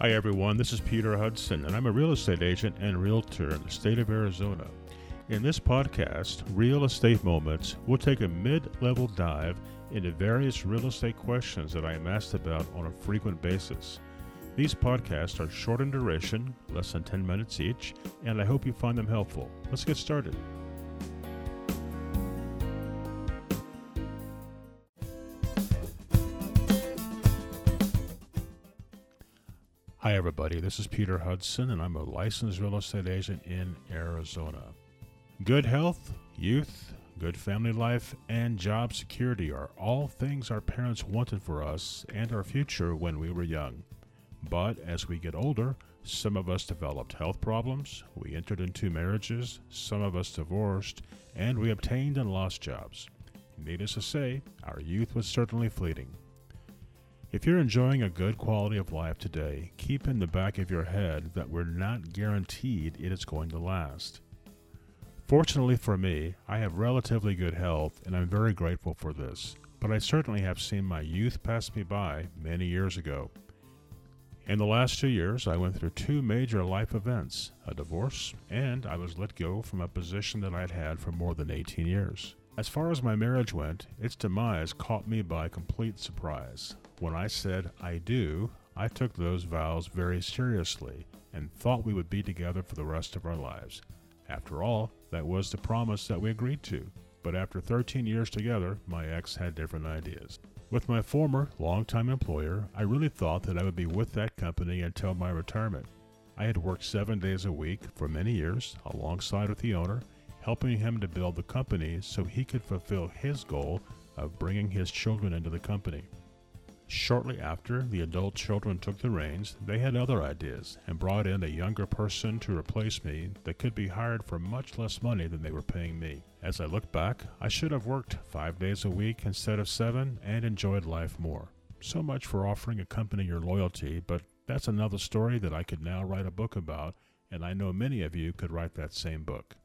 Hi, everyone. This is Peter Hudson, and I'm a real estate agent and realtor in the state of Arizona. In this podcast, Real Estate Moments, we'll take a mid level dive into various real estate questions that I am asked about on a frequent basis. These podcasts are short in duration, less than 10 minutes each, and I hope you find them helpful. Let's get started. Hi, everybody. This is Peter Hudson, and I'm a licensed real estate agent in Arizona. Good health, youth, good family life, and job security are all things our parents wanted for us and our future when we were young. But as we get older, some of us developed health problems, we entered into marriages, some of us divorced, and we obtained and lost jobs. Needless to say, our youth was certainly fleeting. If you're enjoying a good quality of life today, keep in the back of your head that we're not guaranteed it is going to last. Fortunately for me, I have relatively good health and I'm very grateful for this, but I certainly have seen my youth pass me by many years ago. In the last two years, I went through two major life events a divorce, and I was let go from a position that I'd had for more than 18 years. As far as my marriage went, its demise caught me by complete surprise. When I said I do, I took those vows very seriously and thought we would be together for the rest of our lives. After all, that was the promise that we agreed to. But after 13 years together, my ex had different ideas. With my former, longtime employer, I really thought that I would be with that company until my retirement. I had worked seven days a week for many years alongside with the owner, helping him to build the company so he could fulfill his goal of bringing his children into the company. Shortly after the adult children took the reins, they had other ideas and brought in a younger person to replace me that could be hired for much less money than they were paying me. As I look back, I should have worked five days a week instead of seven and enjoyed life more. So much for offering a company your loyalty, but that's another story that I could now write a book about, and I know many of you could write that same book.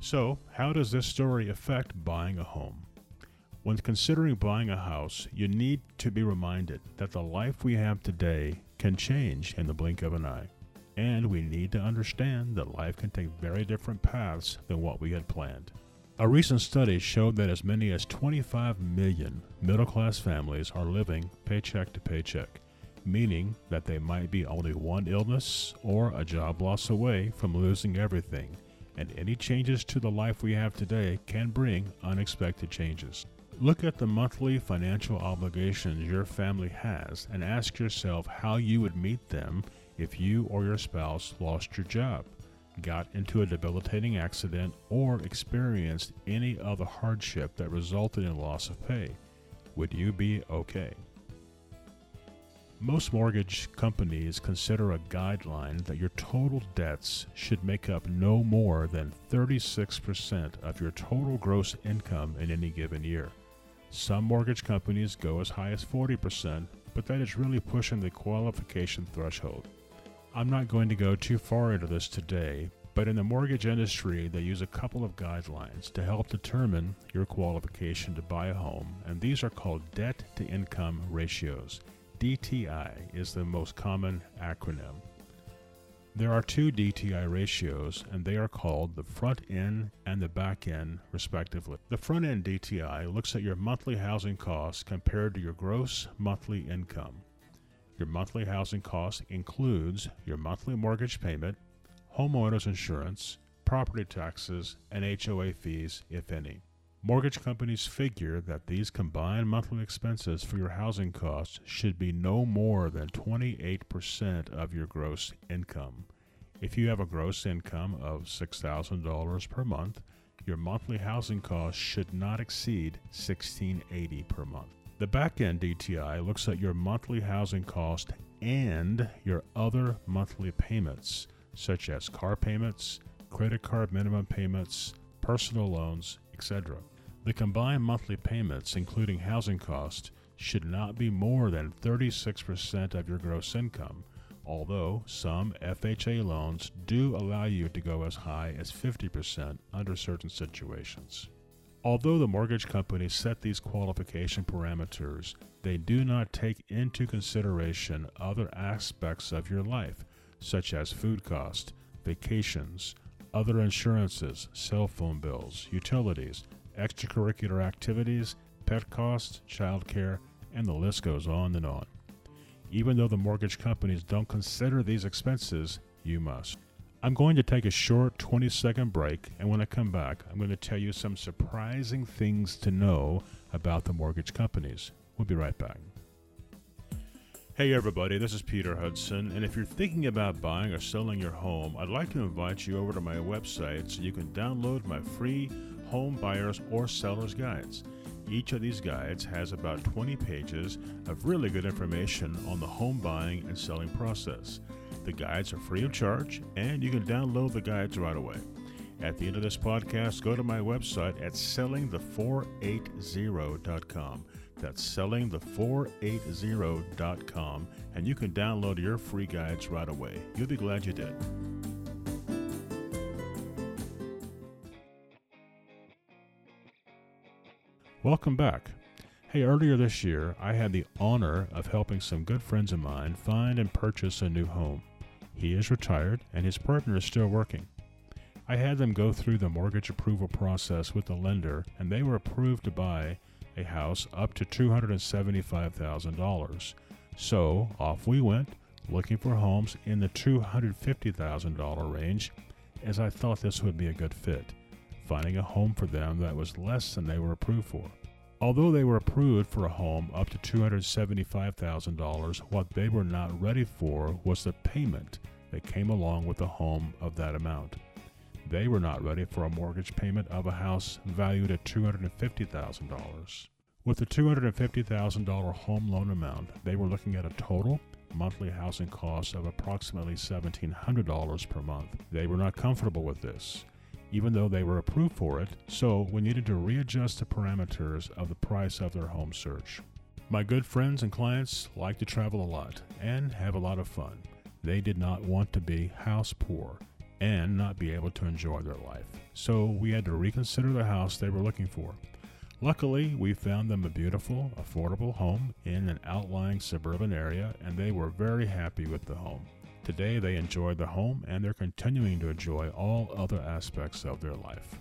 So, how does this story affect buying a home? When considering buying a house, you need to be reminded that the life we have today can change in the blink of an eye. And we need to understand that life can take very different paths than what we had planned. A recent study showed that as many as 25 million middle class families are living paycheck to paycheck, meaning that they might be only one illness or a job loss away from losing everything, and any changes to the life we have today can bring unexpected changes. Look at the monthly financial obligations your family has and ask yourself how you would meet them if you or your spouse lost your job, got into a debilitating accident, or experienced any other hardship that resulted in loss of pay. Would you be okay? Most mortgage companies consider a guideline that your total debts should make up no more than 36% of your total gross income in any given year. Some mortgage companies go as high as 40%, but that is really pushing the qualification threshold. I'm not going to go too far into this today, but in the mortgage industry, they use a couple of guidelines to help determine your qualification to buy a home, and these are called debt to income ratios. DTI is the most common acronym. There are two DTI ratios, and they are called the front end and the back end, respectively. The front end DTI looks at your monthly housing costs compared to your gross monthly income. Your monthly housing cost includes your monthly mortgage payment, homeowners insurance, property taxes, and HOA fees, if any. Mortgage companies figure that these combined monthly expenses for your housing costs should be no more than 28% of your gross income. If you have a gross income of $6,000 per month, your monthly housing costs should not exceed 1680 per month. The back end DTI looks at your monthly housing cost and your other monthly payments, such as car payments, credit card minimum payments, personal loans, etc. The combined monthly payments, including housing costs, should not be more than 36% of your gross income, although some FHA loans do allow you to go as high as 50% under certain situations. Although the mortgage companies set these qualification parameters, they do not take into consideration other aspects of your life, such as food costs, vacations, other insurances, cell phone bills, utilities, extracurricular activities, pet costs, child care, and the list goes on and on. Even though the mortgage companies don't consider these expenses, you must. I'm going to take a short 20 second break, and when I come back, I'm going to tell you some surprising things to know about the mortgage companies. We'll be right back. Hey everybody, this is Peter Hudson, and if you're thinking about buying or selling your home, I'd like to invite you over to my website so you can download my free home buyers or sellers guides. Each of these guides has about 20 pages of really good information on the home buying and selling process. The guides are free of charge, and you can download the guides right away. At the end of this podcast, go to my website at sellingthe480.com. That's sellingthe480.com, and you can download your free guides right away. You'll be glad you did. Welcome back. Hey, earlier this year, I had the honor of helping some good friends of mine find and purchase a new home. He is retired, and his partner is still working. I had them go through the mortgage approval process with the lender, and they were approved to buy a house up to $275,000. So off we went, looking for homes in the $250,000 range, as I thought this would be a good fit finding a home for them that was less than they were approved for. Although they were approved for a home up to $275,000, what they were not ready for was the payment that came along with a home of that amount. They were not ready for a mortgage payment of a house valued at $250,000. With the $250,000 home loan amount, they were looking at a total monthly housing cost of approximately $1,700 per month. They were not comfortable with this even though they were approved for it, so we needed to readjust the parameters of the price of their home search. My good friends and clients like to travel a lot and have a lot of fun. They did not want to be house poor and not be able to enjoy their life, so we had to reconsider the house they were looking for. Luckily, we found them a beautiful, affordable home in an outlying suburban area, and they were very happy with the home. Today, they enjoy the home and they're continuing to enjoy all other aspects of their life.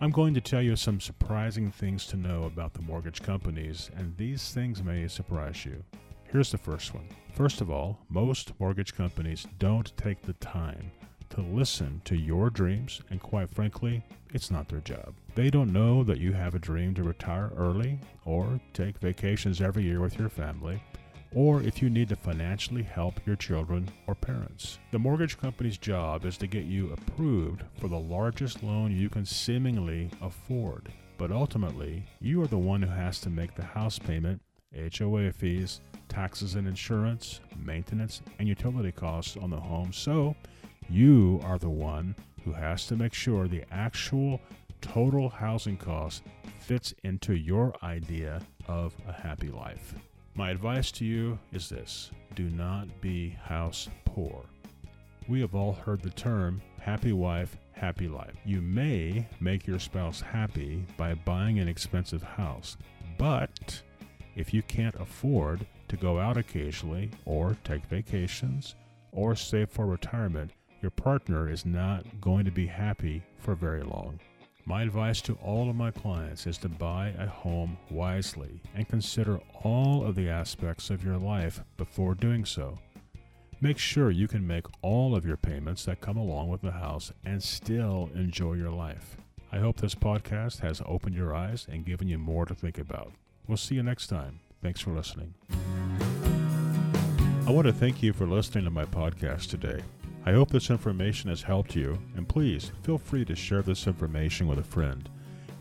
I'm going to tell you some surprising things to know about the mortgage companies, and these things may surprise you. Here's the first one. First of all, most mortgage companies don't take the time to listen to your dreams, and quite frankly, it's not their job. They don't know that you have a dream to retire early or take vacations every year with your family or if you need to financially help your children or parents. The mortgage company's job is to get you approved for the largest loan you can seemingly afford. But ultimately, you are the one who has to make the house payment, HOA fees, taxes and insurance, maintenance, and utility costs on the home. So, you are the one who has to make sure the actual total housing cost fits into your idea of a happy life. My advice to you is this do not be house poor. We have all heard the term happy wife, happy life. You may make your spouse happy by buying an expensive house, but if you can't afford to go out occasionally, or take vacations, or save for retirement, your partner is not going to be happy for very long. My advice to all of my clients is to buy a home wisely and consider all of the aspects of your life before doing so. Make sure you can make all of your payments that come along with the house and still enjoy your life. I hope this podcast has opened your eyes and given you more to think about. We'll see you next time. Thanks for listening. I want to thank you for listening to my podcast today. I hope this information has helped you, and please feel free to share this information with a friend.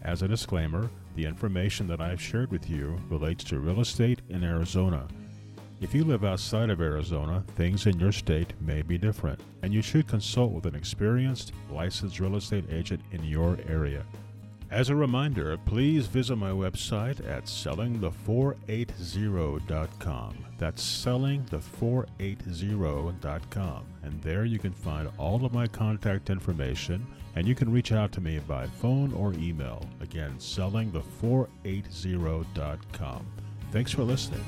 As a disclaimer, the information that I've shared with you relates to real estate in Arizona. If you live outside of Arizona, things in your state may be different, and you should consult with an experienced, licensed real estate agent in your area. As a reminder, please visit my website at sellingthe480.com. That's sellingthe480.com. And there you can find all of my contact information and you can reach out to me by phone or email. Again, sellingthe480.com. Thanks for listening.